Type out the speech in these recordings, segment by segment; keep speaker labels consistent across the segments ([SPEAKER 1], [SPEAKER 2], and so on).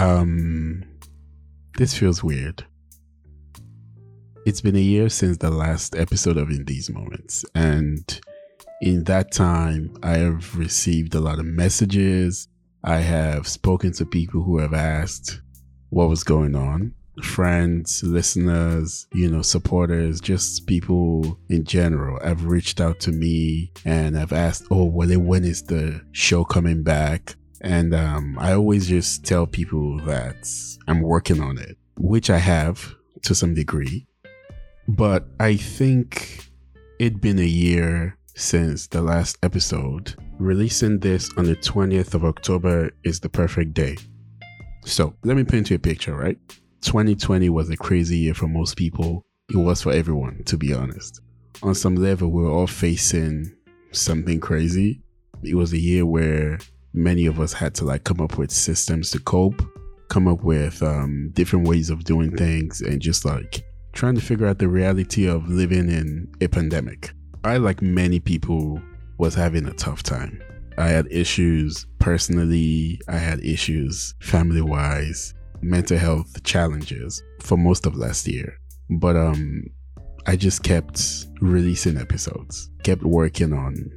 [SPEAKER 1] Um, this feels weird. It's been a year since the last episode of In These Moments, and in that time, I have received a lot of messages. I have spoken to people who have asked what was going on friends, listeners, you know, supporters, just people in general have reached out to me and have asked, "Oh, well, when is the show coming back?" And um, I always just tell people that I'm working on it, which I have to some degree. But I think it'd been a year since the last episode. Releasing this on the 20th of October is the perfect day. So let me paint you a picture, right? 2020 was a crazy year for most people. It was for everyone, to be honest. On some level, we were all facing something crazy. It was a year where many of us had to like come up with systems to cope, come up with um, different ways of doing things, and just like trying to figure out the reality of living in a pandemic. I, like many people, was having a tough time. I had issues personally, I had issues family wise, mental health challenges for most of last year. But um I just kept releasing episodes, kept working on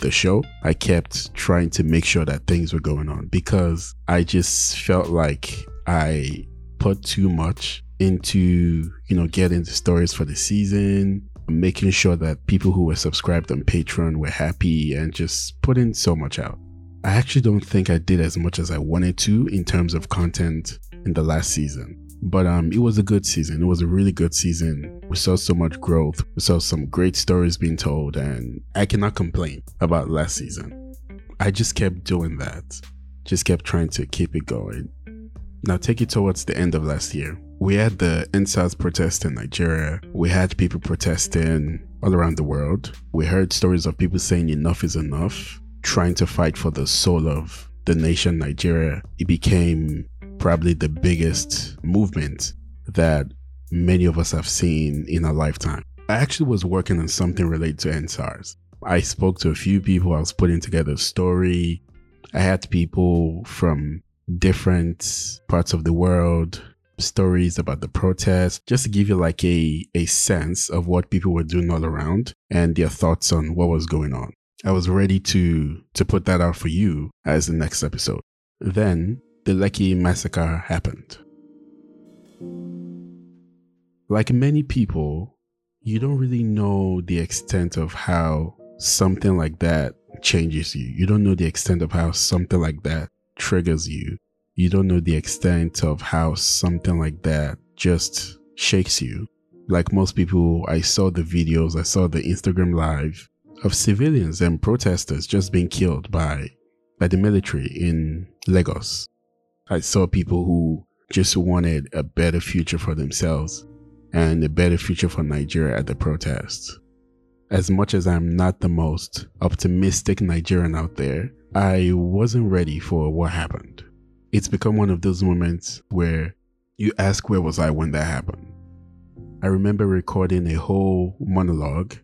[SPEAKER 1] the show. I kept trying to make sure that things were going on because I just felt like I put too much into, you know, getting the stories for the season, making sure that people who were subscribed on Patreon were happy and just putting so much out. I actually don't think I did as much as I wanted to in terms of content in the last season. But um, it was a good season. It was a really good season. We saw so much growth. We saw some great stories being told, and I cannot complain about last season. I just kept doing that. Just kept trying to keep it going. Now take it towards the end of last year. We had the EndSARS protest in Nigeria. We had people protesting all around the world. We heard stories of people saying enough is enough, trying to fight for the soul of the nation Nigeria. It became probably the biggest movement that many of us have seen in our lifetime. I actually was working on something related to EndSARS. I spoke to a few people, I was putting together a story. I had people from different parts of the world, stories about the protest, just to give you like a, a sense of what people were doing all around and their thoughts on what was going on. I was ready to to put that out for you as the next episode. Then the Lekki massacre happened. Like many people, you don't really know the extent of how something like that changes you. You don't know the extent of how something like that triggers you. You don't know the extent of how something like that just shakes you. Like most people, I saw the videos, I saw the Instagram live of civilians and protesters just being killed by by the military in Lagos. I saw people who just wanted a better future for themselves and a better future for Nigeria at the protests. As much as I'm not the most optimistic Nigerian out there, I wasn't ready for what happened. It's become one of those moments where you ask, Where was I when that happened? I remember recording a whole monologue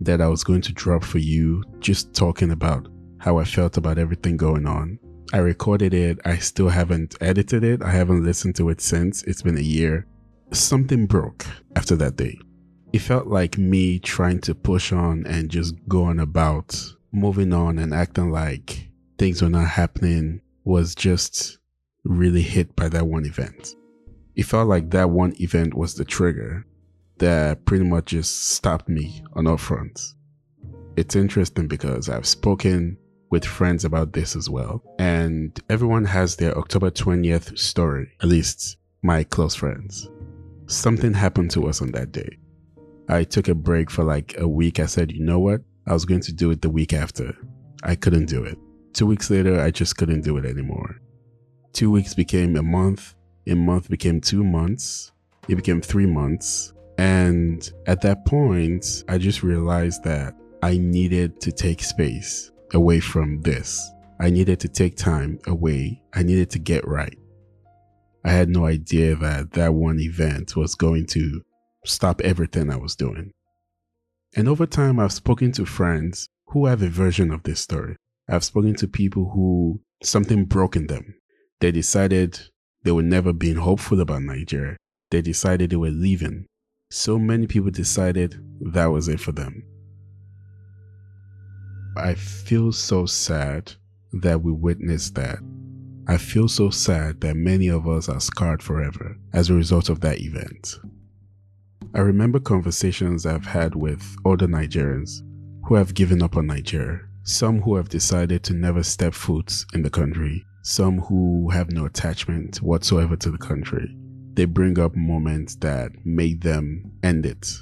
[SPEAKER 1] that I was going to drop for you, just talking about how I felt about everything going on. I recorded it. I still haven't edited it. I haven't listened to it since. It's been a year. Something broke after that day. It felt like me trying to push on and just going about moving on and acting like things were not happening was just really hit by that one event. It felt like that one event was the trigger that pretty much just stopped me on all fronts. It's interesting because I've spoken with friends about this as well. And everyone has their October 20th story, at least my close friends. Something happened to us on that day. I took a break for like a week. I said, you know what? I was going to do it the week after. I couldn't do it. Two weeks later, I just couldn't do it anymore. Two weeks became a month. A month became two months. It became three months. And at that point, I just realized that I needed to take space away from this. I needed to take time away. I needed to get right. I had no idea that that one event was going to stop everything I was doing. And over time, I've spoken to friends who have a version of this story. I've spoken to people who something broke in them. They decided they were never being hopeful about Nigeria. They decided they were leaving. So many people decided that was it for them. I feel so sad that we witnessed that. I feel so sad that many of us are scarred forever as a result of that event. I remember conversations I've had with other Nigerians who have given up on Nigeria, some who have decided to never step foot in the country, some who have no attachment whatsoever to the country. They bring up moments that made them end it.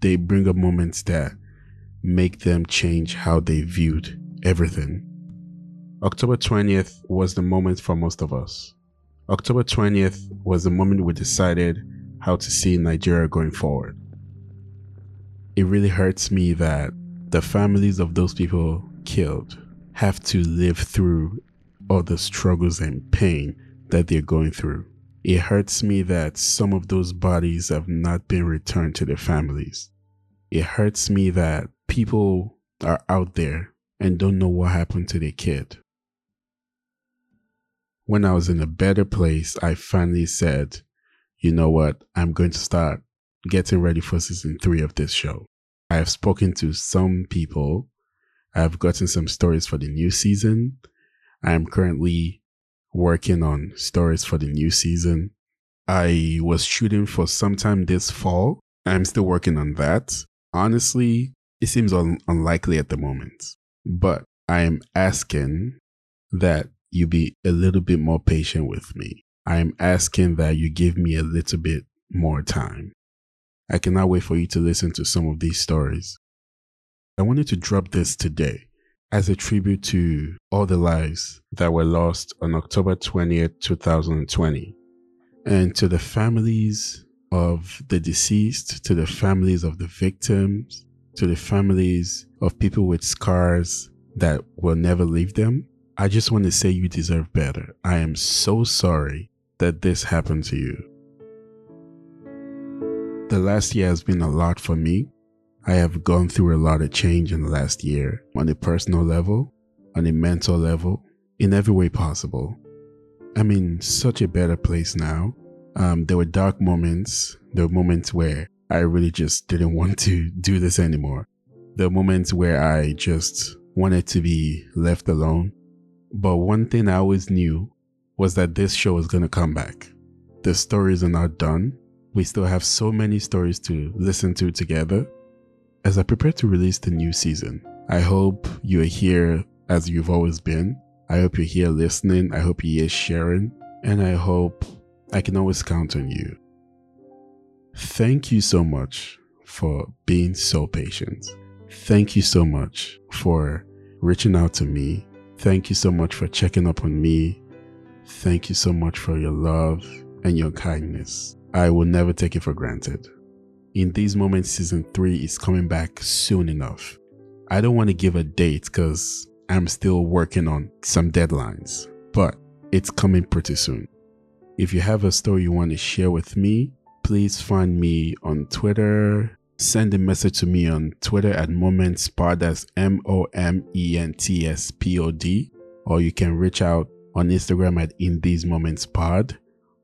[SPEAKER 1] They bring up moments that make them change how they viewed everything. October 20th was the moment for most of us. October 20th was the moment we decided how to see Nigeria going forward. It really hurts me that the families of those people killed have to live through all the struggles and pain that they're going through. It hurts me that some of those bodies have not been returned to their families. It hurts me that people are out there and don't know what happened to their kid. When I was in a better place, I finally said, you know what, I'm going to start getting ready for season three of this show. I have spoken to some people. I have gotten some stories for the new season. I am currently working on stories for the new season. I was shooting for sometime this fall. I'm still working on that. Honestly, it seems un- unlikely at the moment, but I am asking that you be a little bit more patient with me. I am asking that you give me a little bit more time. I cannot wait for you to listen to some of these stories. I wanted to drop this today as a tribute to all the lives that were lost on October 20th, 2020, and to the families of the deceased, to the families of the victims, to the families of people with scars that will never leave them, I just want to say you deserve better. I am so sorry that this happened to you. The last year has been a lot for me. I have gone through a lot of change in the last year on a personal level, on a mental level, in every way possible. I'm in such a better place now. Um, there were dark moments. There were moments where I really just didn't want to do this anymore. The moments where I just wanted to be left alone. But one thing I always knew was that this show was going to come back. The stories are not done. We still have so many stories to listen to together. As I prepare to release the new season, I hope you're here as you've always been. I hope you're here listening. I hope you're sharing. And I hope I can always count on you. Thank you so much for being so patient. Thank you so much for reaching out to me. Thank you so much for checking up on me. Thank you so much for your love and your kindness. I will never take it for granted. In these moments, season three is coming back soon enough. I don't want to give a date because I'm still working on some deadlines, but it's coming pretty soon. If you have a story you want to share with me, please find me on Twitter. Send a message to me on Twitter at momentspod, that's M O M E N T S P O D. Or you can reach out on Instagram at In These Moments Pod.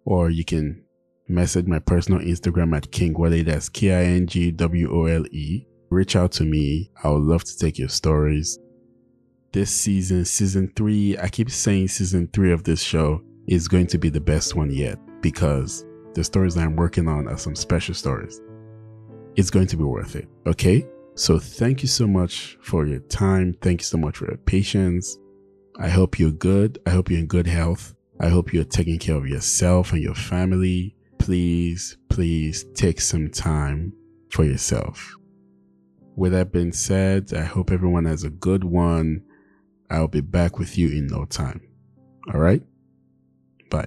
[SPEAKER 1] Or you can message my personal Instagram at King Wole, that's K I N G W O L E. Reach out to me. I would love to take your stories. This season, season three, I keep saying season three of this show is going to be the best one yet because the stories that I'm working on are some special stories. It's going to be worth it. Okay. So thank you so much for your time. Thank you so much for your patience. I hope you're good. I hope you're in good health. I hope you're taking care of yourself and your family. Please, please take some time for yourself. With that being said, I hope everyone has a good one. I'll be back with you in no time. All right? Bye.